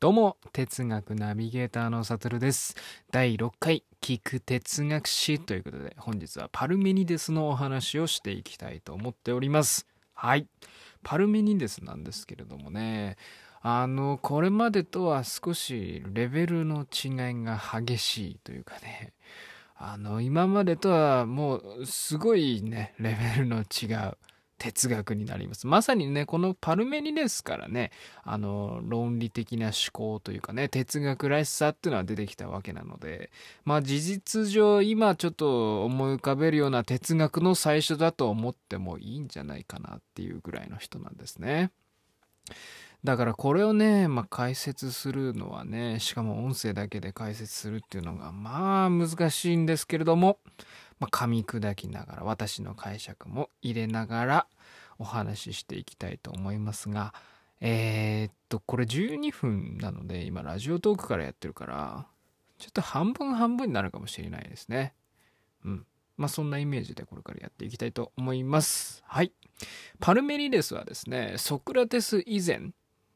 どうも、哲学ナビゲーターのサトルです。第6回、聞く哲学史ということで、本日はパルメニデスのお話をしていきたいと思っております。はい。パルメニデスなんですけれどもね、あの、これまでとは少しレベルの違いが激しいというかね、あの、今までとはもうすごいね、レベルの違う哲学になります。まさにね、このパルメニデスからね、あの、論理的な思考というかね、哲学らしさっていうのは出てきたわけなので、まあ事実上今ちょっと思い浮かべるような哲学の最初だと思ってもいいんじゃないかなっていうぐらいの人なんですね。だからこれをね、まあ、解説するのはね、しかも音声だけで解説するっていうのがまあ難しいんですけれども、まあ、噛み砕きながら私の解釈も入れながらお話ししていきたいと思いますが、えー、っと、これ12分なので今ラジオトークからやってるから、ちょっと半分半分になるかもしれないですね。うん。まあそんなイメージでこれからやっていきたいと思います。はい。パルメニデスはですね、ソクラテス以前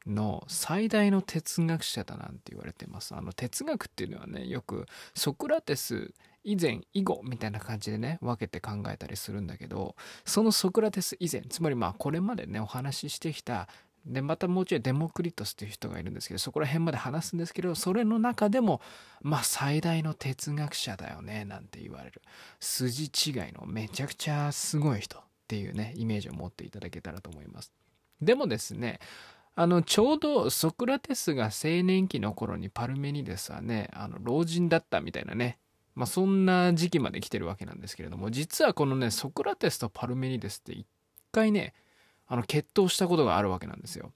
の最大の哲学者だなんて言われてます。あの哲学っていうのはね、よくソクラテス以前以後みたいな感じでね分けて考えたりするんだけどそのソクラテス以前つまりまあこれまでねお話ししてきたでまたもうちょいデモクリトスっていう人がいるんですけどそこら辺まで話すんですけどそれの中でもまあ最大の哲学者だよねなんて言われる。筋違いのめちゃくちゃすごい人っていうねイメージを持っていただけたらと思います。でもですねあのちょうどソクラテスが青年期の頃にパルメニデスはねあの老人だったみたいなねまあ、そんな時期まで来てるわけなんですけれども実はこのねソクラテスとパルメニデスって一回ねあの決闘したことがあるわけなんですよ。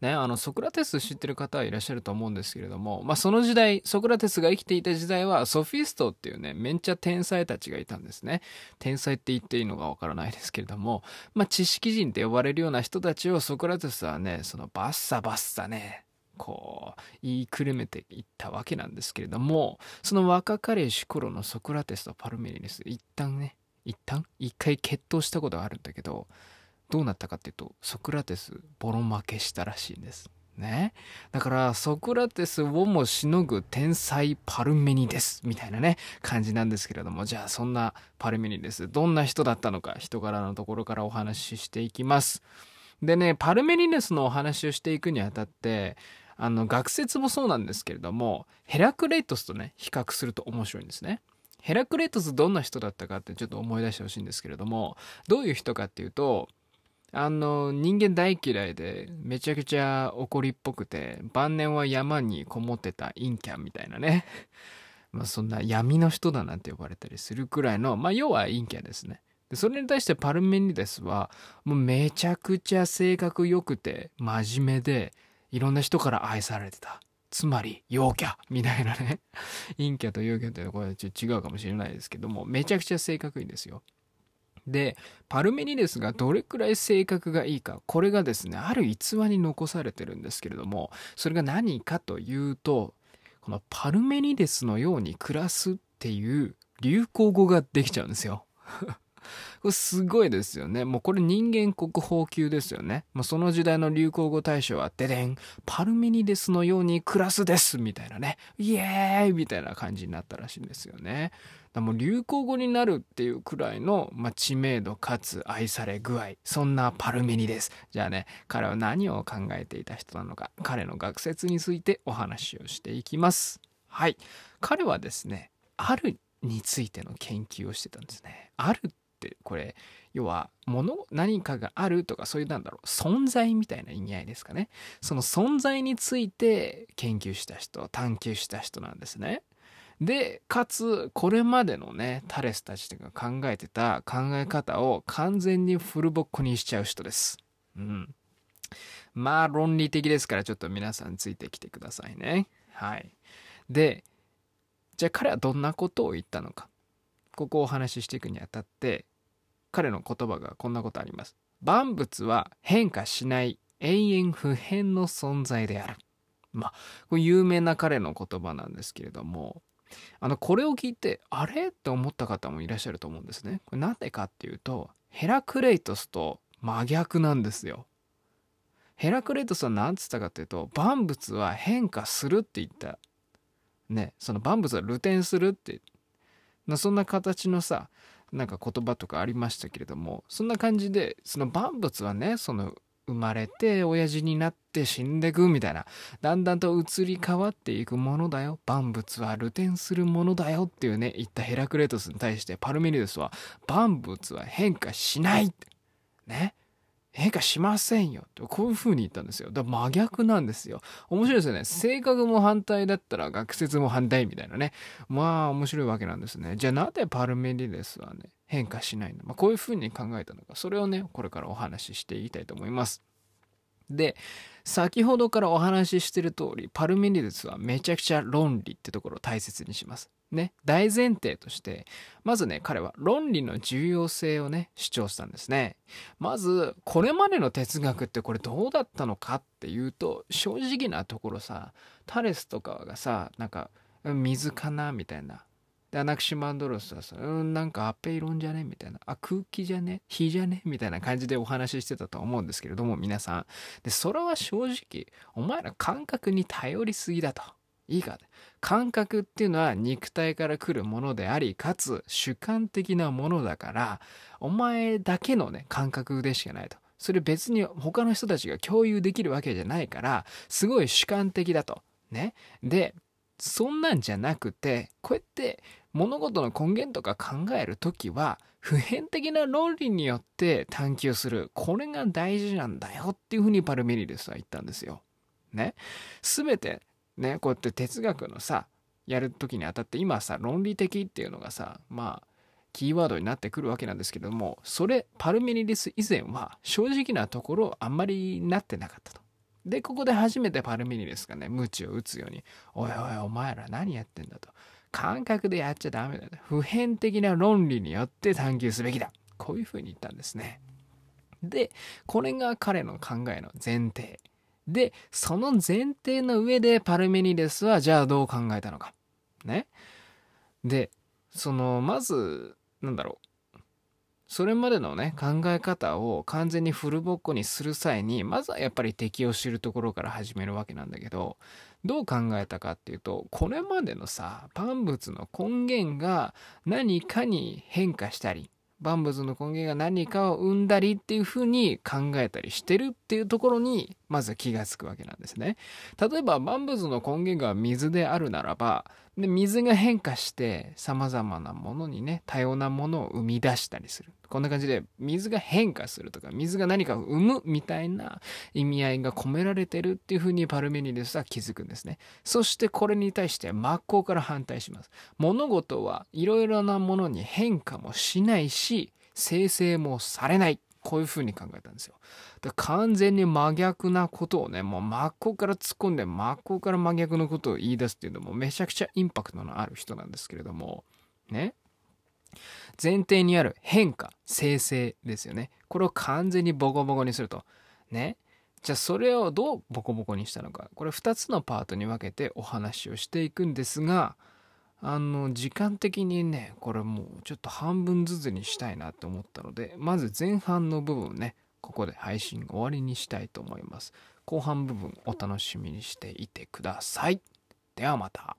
ね、あのソクラテス知ってる方はいらっしゃると思うんですけれども、まあ、その時代ソクラテスが生きていた時代はソフィストっていうねめんちゃ天才たちがいたんですね天才って言っていいのかわからないですけれども、まあ、知識人って呼ばれるような人たちをソクラテスはねそのバッサバッサねこう言いくるめていったわけなんですけれどもその若かりし頃のソクラテスとパルメニデス一旦ね一旦一回決闘したことがあるんだけどどうなったかっていうとソクラテスボロ負けしたらしいんです。ね。だからソクラテスをもしのぐ天才パルメニデスみたいなね感じなんですけれどもじゃあそんなパルメニデスどんな人だったのか人柄のところからお話ししていきます。でねパルメニデスのお話をしていくにあたってあの学説もそうなんですけれどもヘラクレイトスとね比較すると面白いんですね。ヘラクレイトスどんな人だったかってちょっと思い出してほしいんですけれどもどういう人かっていうとあの人間大嫌いでめちゃくちゃ怒りっぽくて晩年は山にこもってた陰キャンみたいなね まあそんな闇の人だなんて呼ばれたりするくらいのまあ要は陰キャンですね。でそれに対してパルメニデスはもうめちゃくちゃ性格良くて真面目でいろんな人から愛されてた。つまり、陽キャみたいなね。陰キャと陽キャってこれちょっと違うかもしれないですけども、めちゃくちゃ性格いいんですよ。で、パルメニデスがどれくらい性格がいいか、これがですね、ある逸話に残されてるんですけれども、それが何かというと、このパルメニデスのように暮らすっていう流行語ができちゃうんですよ。これすごいですよね。もうこれ人間国宝級ですよね。もうその時代の流行語大賞は、ででん、パルメニデスのように暮らすですみたいなね。イエーイみたいな感じになったらしいんですよね。だもう流行語になるっていうくらいの、まあ、知名度かつ愛され具合。そんなパルメニデス。じゃあね、彼は何を考えていた人なのか、彼の学説についてお話をしていきます。はい。彼はですね、あるについての研究をしてたんですね。あるってこれ要は物何かがあるとかそういうなんだろう存在みたいな意味合いですかね。その存在について研究した人探求した人なんですね。でかつこれまでのねタレスたちが考えてた考え方を完全にフルボッコにしちゃう人です。うん。まあ論理的ですからちょっと皆さんついてきてくださいね。はい。でじゃあ彼はどんなことを言ったのか。ここをお話ししていくにあたって彼の言葉がこんなことあります。万物は変化しない永遠不変の存在である。まあ、これ有名な彼の言葉なんですけれども、あの、これを聞いて、あれ？って思った方もいらっしゃると思うんですね。これなんでかっていうと、ヘラクレイトスと真逆なんですよ。ヘラクレイトスは何つったかっていうと万物は変化するって言ったねその万物は流転するってそんな形のさなんか言葉とかありましたけれどもそんな感じでその万物はねその生まれて親父になって死んでくみたいなだんだんと移り変わっていくものだよ。万物は流転するものだよっていうね言ったヘラクレトスに対してパルメニデスは万物は変化しないって。ね。変化しませんよ。とこういう風に言ったんですよ。だから真逆なんですよ。面白いですよね。性格も反対だったら学説も反対みたいなね。まあ面白いわけなんですね。じゃあなぜパルメニデスはね変化しないの、まあ、こういう風に考えたのか。それをねこれからお話ししていきたいと思います。で先ほどからお話ししてる通りパルメニデスはめちゃくちゃ論理ってところを大切にします。ね大前提としてまずね彼は論理の重要性をね主張したんですねまずこれまでの哲学ってこれどうだったのかっていうと正直なところさタレスとかがさなんか水かなみたいなで、アナクシマンドロスはさ、うん、なんかアペイロンじゃねみたいな。あ、空気じゃね？火じゃねみたいな感じでお話ししてたと思うんですけれども、皆さん。で、それは正直、お前ら感覚に頼りすぎだと。いいか感覚っていうのは肉体から来るものであり、かつ主観的なものだから、お前だけのね、感覚でしかないと。それ別に他の人たちが共有できるわけじゃないから、すごい主観的だと。ね。で、そんなんじゃなくてこうやって物事の根源とか考える時は普遍的な論理によって探求するこれが大事なんだよっていうふうにパルメニデスは言ったんですよ。ね。全てねこうやって哲学のさやる時にあたって今さ論理的っていうのがさまあキーワードになってくるわけなんですけどもそれパルメニデス以前は正直なところあんまりなってなかったと。で、ここで初めてパルミニデスがね、鞭を打つように、おいおい、お前ら何やってんだと。感覚でやっちゃダメだと。普遍的な論理によって探求すべきだ。こういうふうに言ったんですね。で、これが彼の考えの前提。で、その前提の上でパルメニデスはじゃあどう考えたのか。ね。で、その、まず、なんだろう。それまでのね考え方を完全にフルボッコにする際にまずはやっぱり敵を知るところから始めるわけなんだけどどう考えたかっていうとこれまでのさ万物の根源が何かに変化したり万物の根源が何かを生んだりっていうふうに考えたりしてるっていうところにまず気がつくわけなんですね。例えば万物の根源が水であるならばで水が変化して様々なものにね多様なものを生み出したりするこんな感じで水が変化するとか水が何かを生むみたいな意味合いが込められてるっていうふうにパルメニデスは気づくんですねそしてこれに対して真っ向から反対します物事はいろいろなものに変化もしないし生成もされないこういうふうに考えたんですよ。で完全に真逆なことをね、もう真っ向から突っ込んで真っ向から真逆のことを言い出すっていうのもめちゃくちゃインパクトのある人なんですけれども、ね。前提にある変化、生成ですよね。これを完全にボコボコにすると。ね。じゃあそれをどうボコボコにしたのか。これ2つのパートに分けてお話をしていくんですが、あの時間的にねこれもうちょっと半分ずつにしたいなと思ったのでまず前半の部分ねここで配信終わりにしたいと思います後半部分お楽しみにしていてくださいではまた